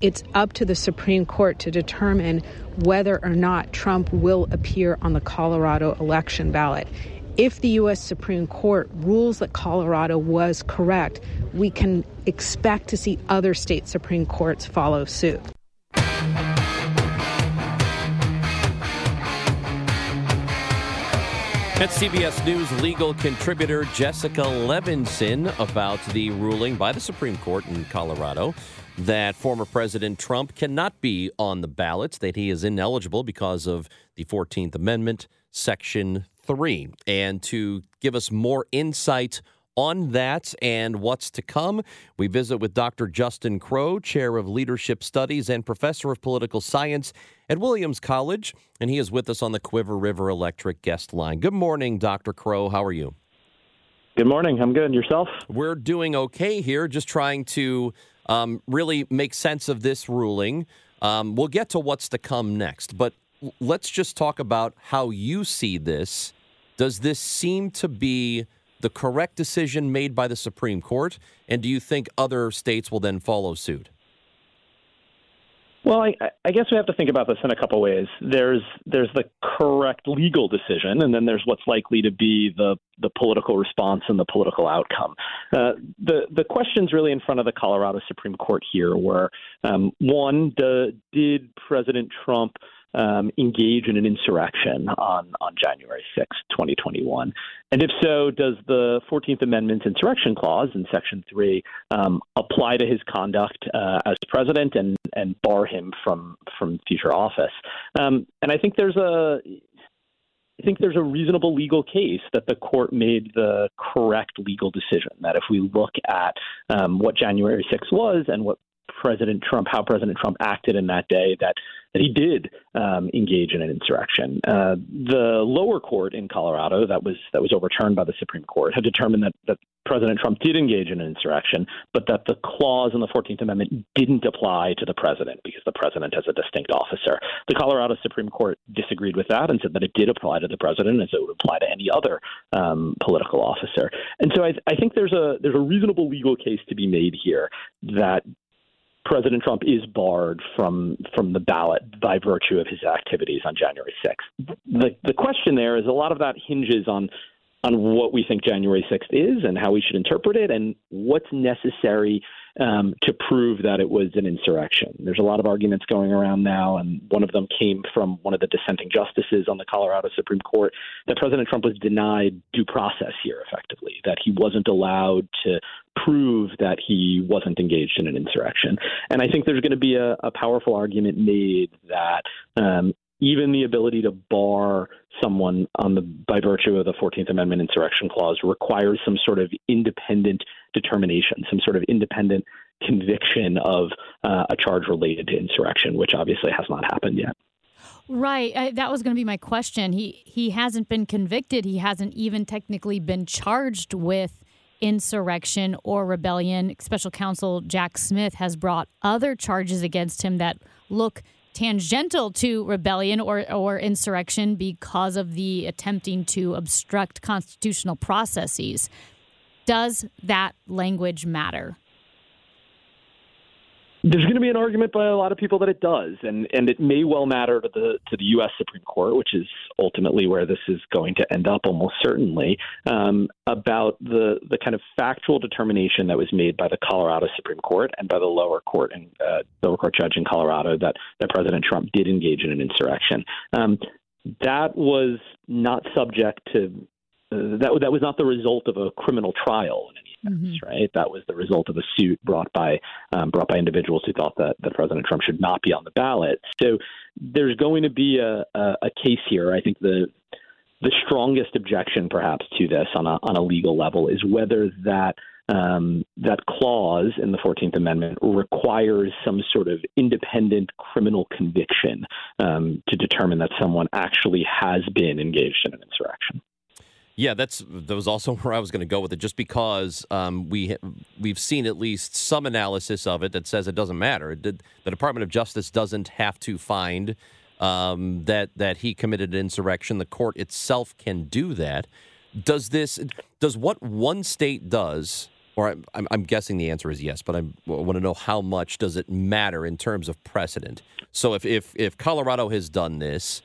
It's up to the Supreme Court to determine whether or not Trump will appear on the Colorado election ballot. If the U.S. Supreme Court rules that Colorado was correct, we can expect to see other state Supreme Courts follow suit. That's CBS News legal contributor Jessica Levinson about the ruling by the Supreme Court in Colorado that former President Trump cannot be on the ballots, that he is ineligible because of the 14th Amendment, Section 3. And to give us more insight on that and what's to come, we visit with Dr. Justin Crowe, Chair of Leadership Studies and Professor of Political Science at Williams College. And he is with us on the Quiver River Electric guest line. Good morning, Dr. Crowe. How are you? Good morning. I'm good. Yourself? We're doing okay here, just trying to um, really make sense of this ruling. Um, we'll get to what's to come next, but let's just talk about how you see this. Does this seem to be the correct decision made by the Supreme Court? And do you think other states will then follow suit? Well, I, I, guess we have to think about this in a couple ways. There's there's the correct legal decision, and then there's what's likely to be the the political response and the political outcome. Uh, the the questions really in front of the Colorado Supreme Court here were um, one: the, Did President Trump um, engage in an insurrection on, on January 6, 2021? And if so, does the 14th Amendment insurrection clause in Section 3 um, apply to his conduct uh, as president and, and bar him from, from future office? Um, and I think there's a I think there's a reasonable legal case that the court made the correct legal decision. That if we look at um, what January 6 was and what President Trump, how President Trump acted in that day, that that he did um, engage in an insurrection. Uh, the lower court in Colorado, that was that was overturned by the Supreme Court, had determined that that President Trump did engage in an insurrection, but that the clause in the Fourteenth Amendment didn't apply to the president because the president has a distinct officer. The Colorado Supreme Court disagreed with that and said that it did apply to the president as it would apply to any other um, political officer. And so I, I think there's a there's a reasonable legal case to be made here that President Trump is barred from from the ballot by virtue of his activities on January 6th. The the question there is a lot of that hinges on on what we think January 6th is and how we should interpret it and what's necessary um, to prove that it was an insurrection. There's a lot of arguments going around now, and one of them came from one of the dissenting justices on the Colorado Supreme Court that President Trump was denied due process here, effectively, that he wasn't allowed to prove that he wasn't engaged in an insurrection. And I think there's going to be a, a powerful argument made that um, even the ability to bar someone on the by virtue of the 14th Amendment insurrection clause requires some sort of independent determination, some sort of independent conviction of uh, a charge related to insurrection, which obviously has not happened yet. Right, I, that was going to be my question. He he hasn't been convicted. He hasn't even technically been charged with insurrection or rebellion. Special counsel Jack Smith has brought other charges against him that look tangential to rebellion or, or insurrection because of the attempting to obstruct constitutional processes. Does that language matter? There's going to be an argument by a lot of people that it does, and and it may well matter to the to the U.S. Supreme Court, which is ultimately where this is going to end up, almost certainly, um, about the the kind of factual determination that was made by the Colorado Supreme Court and by the lower court and uh, lower court judge in Colorado that that President Trump did engage in an insurrection. Um, that was not subject to that that was not the result of a criminal trial in any mm-hmm. right? That was the result of a suit brought by um, brought by individuals who thought that, that President Trump should not be on the ballot. So there's going to be a, a, a case here. I think the the strongest objection, perhaps, to this on a on a legal level is whether that um, that clause in the 14th Amendment requires some sort of independent criminal conviction um, to determine that someone actually has been engaged in an insurrection. Yeah, that's that was also where I was going to go with it. Just because um, we we've seen at least some analysis of it that says it doesn't matter. the Department of Justice doesn't have to find um, that that he committed insurrection. The court itself can do that. Does this does what one state does? Or I'm, I'm guessing the answer is yes, but I want to know how much does it matter in terms of precedent. So if if if Colorado has done this,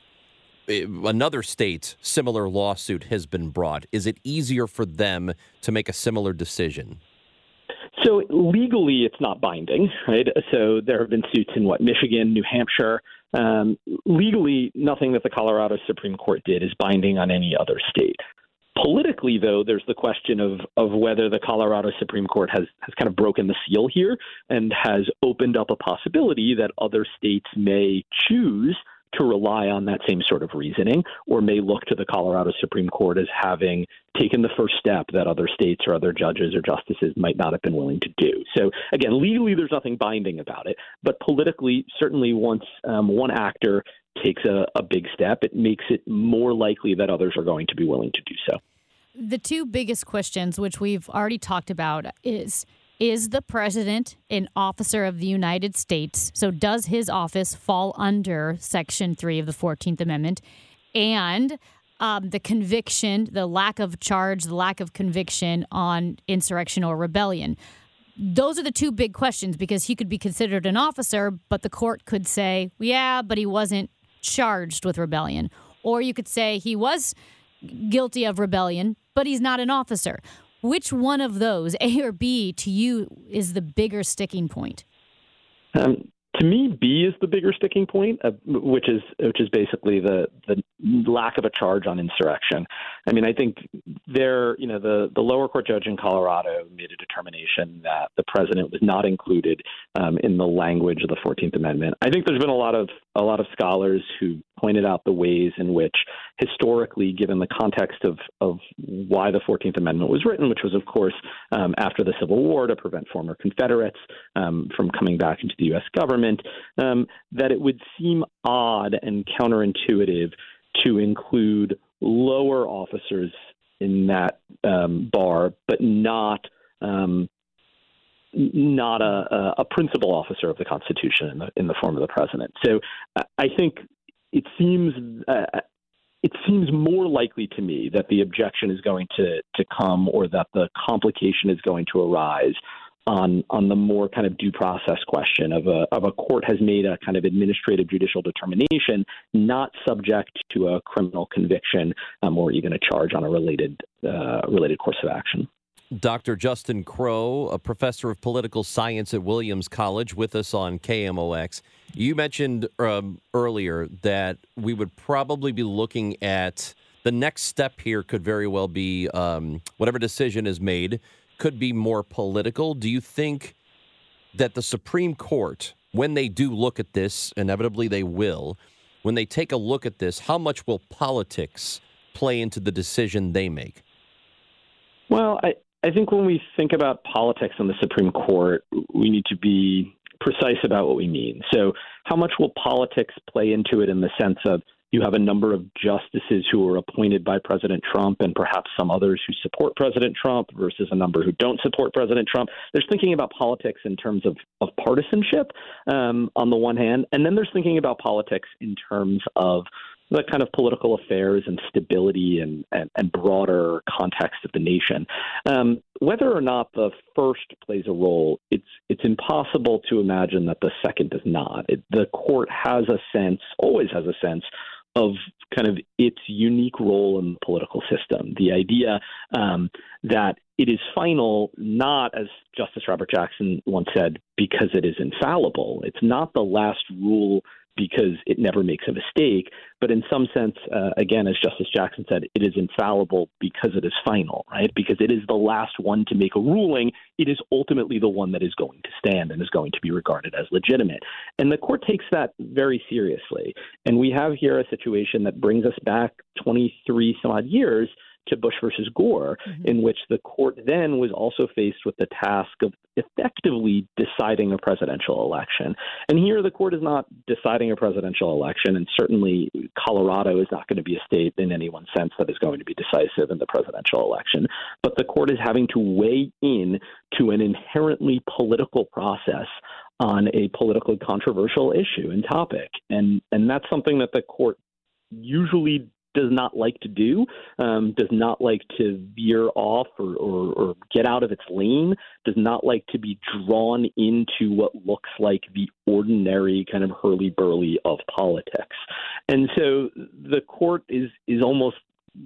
another state's similar lawsuit has been brought. Is it easier for them to make a similar decision? So legally, it's not binding, right? So there have been suits in what Michigan, New Hampshire. Um, legally, nothing that the Colorado Supreme Court did is binding on any other state. Politically, though, there's the question of of whether the Colorado Supreme Court has has kind of broken the seal here and has opened up a possibility that other states may choose to rely on that same sort of reasoning, or may look to the Colorado Supreme Court as having taken the first step that other states or other judges or justices might not have been willing to do. So, again, legally, there's nothing binding about it, but politically, certainly once um, one actor takes a, a big step, it makes it more likely that others are going to be willing to do so. The two biggest questions, which we've already talked about, is is the president an officer of the United States? So, does his office fall under Section 3 of the 14th Amendment? And um, the conviction, the lack of charge, the lack of conviction on insurrection or rebellion. Those are the two big questions because he could be considered an officer, but the court could say, yeah, but he wasn't charged with rebellion. Or you could say he was guilty of rebellion, but he's not an officer. Which one of those, A or B, to you is the bigger sticking point? Um, to me, B is the bigger sticking point, uh, which is which is basically the the lack of a charge on insurrection. I mean, I think there, you know, the the lower court judge in Colorado made a determination that the president was not included um, in the language of the Fourteenth Amendment. I think there's been a lot of a lot of scholars who pointed out the ways in which, historically, given the context of, of why the 14th Amendment was written, which was, of course, um, after the Civil War to prevent former Confederates um, from coming back into the U.S. government, um, that it would seem odd and counterintuitive to include lower officers in that um, bar, but not um, not a, a principal officer of the Constitution in the, in the form of the president. So I think it seems uh, it seems more likely to me that the objection is going to to come or that the complication is going to arise on on the more kind of due process question of a of a court has made a kind of administrative judicial determination not subject to a criminal conviction um, or even a charge on a related uh, related course of action. Dr. Justin Crowe, a professor of political science at Williams College, with us on KMOX. You mentioned um, earlier that we would probably be looking at the next step here, could very well be um, whatever decision is made, could be more political. Do you think that the Supreme Court, when they do look at this, inevitably they will, when they take a look at this, how much will politics play into the decision they make? Well, I, I think when we think about politics on the Supreme Court, we need to be precise about what we mean. So, how much will politics play into it in the sense of you have a number of justices who are appointed by President Trump and perhaps some others who support President Trump versus a number who don't support President Trump. There's thinking about politics in terms of, of partisanship um, on the one hand, and then there's thinking about politics in terms of the kind of political affairs and stability and, and, and broader context of the nation. Um, whether or not the first plays a role, it's it's impossible to imagine that the second does not. It, the court has a sense, always has a sense of kind of its unique role in the political system. The idea um, that it is final, not as Justice Robert Jackson once said, because it is infallible. It's not the last rule because it never makes a mistake. But in some sense, uh, again, as Justice Jackson said, it is infallible because it is final, right? Because it is the last one to make a ruling. It is ultimately the one that is going to stand and is going to be regarded as legitimate. And the court takes that very seriously. And we have here a situation that brings us back 23 some odd years to Bush versus Gore, mm-hmm. in which the court then was also faced with the task of effectively deciding a presidential election. And here the court is not deciding a presidential election, and certainly Colorado is not going to be a state in any one sense that is going to be decisive in the presidential election. But the court is having to weigh in to an inherently political process on a politically controversial issue and topic. And and that's something that the court usually does not like to do, um, does not like to veer off or, or, or get out of its lane, does not like to be drawn into what looks like the ordinary kind of hurly burly of politics. And so the court is is almost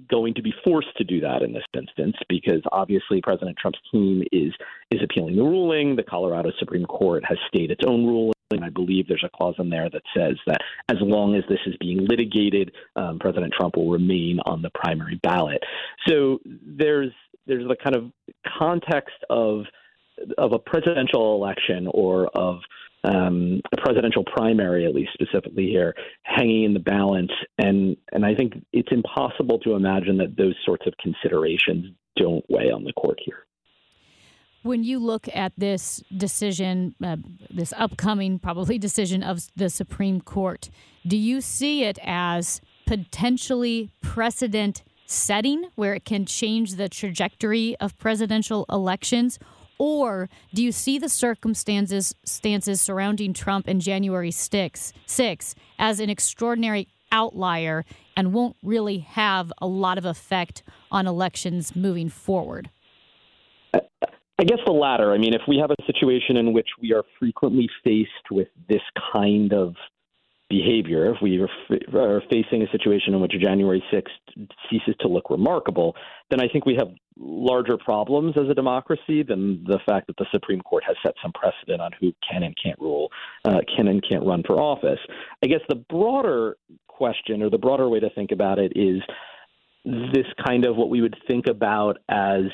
going to be forced to do that in this instance because obviously President Trump's team is is appealing the ruling. The Colorado Supreme Court has stayed its own ruling. And I believe there's a clause in there that says that as long as this is being litigated, um, President Trump will remain on the primary ballot. So there's there's the kind of context of of a presidential election or of um, a presidential primary, at least specifically here, hanging in the balance. And and I think it's impossible to imagine that those sorts of considerations don't weigh on the court here. When you look at this decision, uh, this upcoming probably decision of the Supreme Court, do you see it as potentially precedent setting where it can change the trajectory of presidential elections? Or do you see the circumstances stances surrounding Trump and January 6, 6 as an extraordinary outlier and won't really have a lot of effect on elections moving forward? I guess the latter. I mean, if we have a situation in which we are frequently faced with this kind of behavior, if we are facing a situation in which January 6th ceases to look remarkable, then I think we have larger problems as a democracy than the fact that the Supreme Court has set some precedent on who can and can't rule, uh, can and can't run for office. I guess the broader question or the broader way to think about it is this kind of what we would think about as –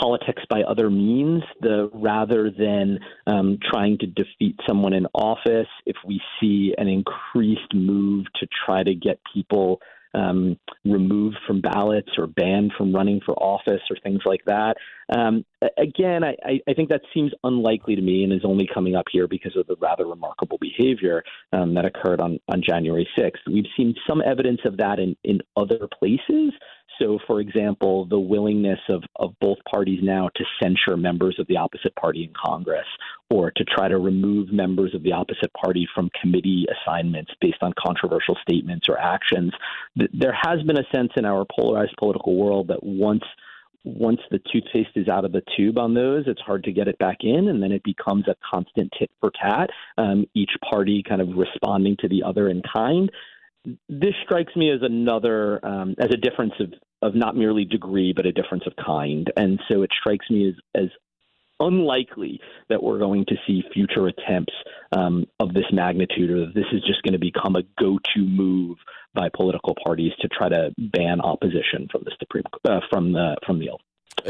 politics by other means, the rather than um, trying to defeat someone in office. If we see an increased move to try to get people um, removed from ballots or banned from running for office or things like that. Um, again, I, I, think that seems unlikely to me and is only coming up here because of the rather remarkable behavior um, that occurred on, on January 6th. We've seen some evidence of that in, in other places. So, for example, the willingness of, of both parties now to censure members of the opposite party in Congress or to try to remove members of the opposite party from committee assignments based on controversial statements or actions. There has been a sense in our polarized political world that once once the toothpaste is out of the tube on those, it's hard to get it back in, and then it becomes a constant tit for tat. Um, each party kind of responding to the other in kind this strikes me as another um, as a difference of of not merely degree but a difference of kind. And so it strikes me as as unlikely that we're going to see future attempts um, of this magnitude or that this is just going to become a go-to move by political parties to try to ban opposition from the supreme uh, from the from the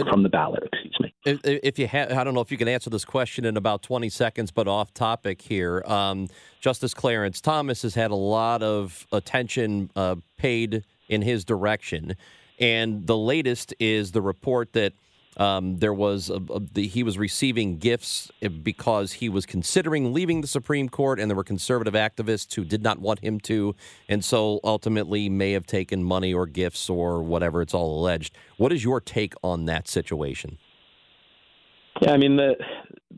from the ballot. Excuse me. If, if you have, I don't know if you can answer this question in about 20 seconds, but off topic here. Um, Justice Clarence Thomas has had a lot of attention uh, paid in his direction, and the latest is the report that um, there was a, a, the, he was receiving gifts because he was considering leaving the Supreme Court, and there were conservative activists who did not want him to, and so ultimately may have taken money or gifts or whatever. It's all alleged. What is your take on that situation? Yeah, I mean the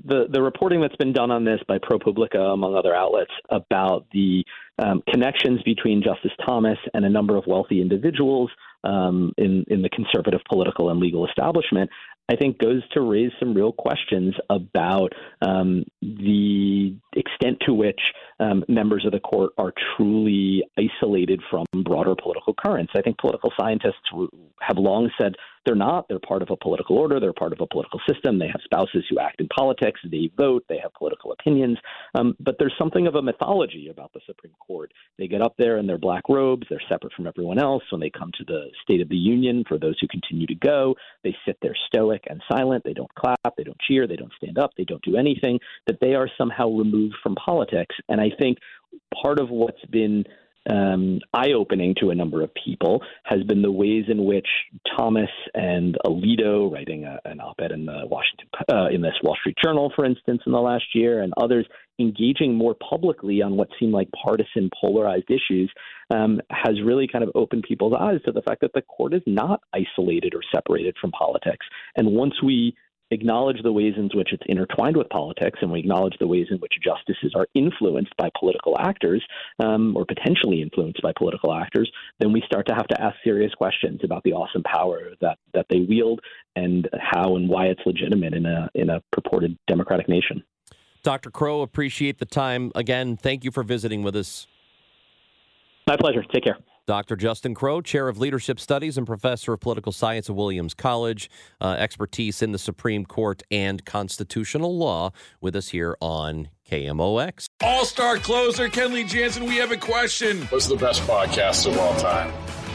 the the reporting that's been done on this by ProPublica, among other outlets, about the um, connections between Justice Thomas and a number of wealthy individuals um, in in the conservative political and legal establishment, I think goes to raise some real questions about um, the extent to which um, members of the court are truly isolated from broader political currents. I think political scientists have long said they're not. They're part of a political order. They're part of a political system. They have spouses who act in politics. They vote. They have political opinions. Um, but there's something of a mythology about the Supreme Court. They get up there in their black robes. They're separate from everyone else. When they come to the State of the Union, for those who continue to go, they sit there stoic and silent. They don't clap. They don't cheer. They don't stand up. They don't do anything. That they are somehow removed from politics. And I think part of what's been um, eye opening to a number of people has been the ways in which Thomas and Alito, writing a, an op ed in the Washington, uh, in this Wall Street Journal, for instance, in the last year, and others engaging more publicly on what seem like partisan, polarized issues um, has really kind of opened people's eyes to the fact that the court is not isolated or separated from politics. And once we acknowledge the ways in which it's intertwined with politics, and we acknowledge the ways in which justices are influenced by political actors um, or potentially influenced by political actors, then we start to have to ask serious questions about the awesome power that, that they wield and how and why it's legitimate in a in a purported democratic nation. Dr. Crowe, appreciate the time. Again, thank you for visiting with us. My pleasure. Take care. Dr. Justin Crowe, Chair of Leadership Studies and Professor of Political Science at Williams College, uh, expertise in the Supreme Court and constitutional law, with us here on KMOX. All star closer, Kenley Jansen, we have a question. What's the best podcast of all time?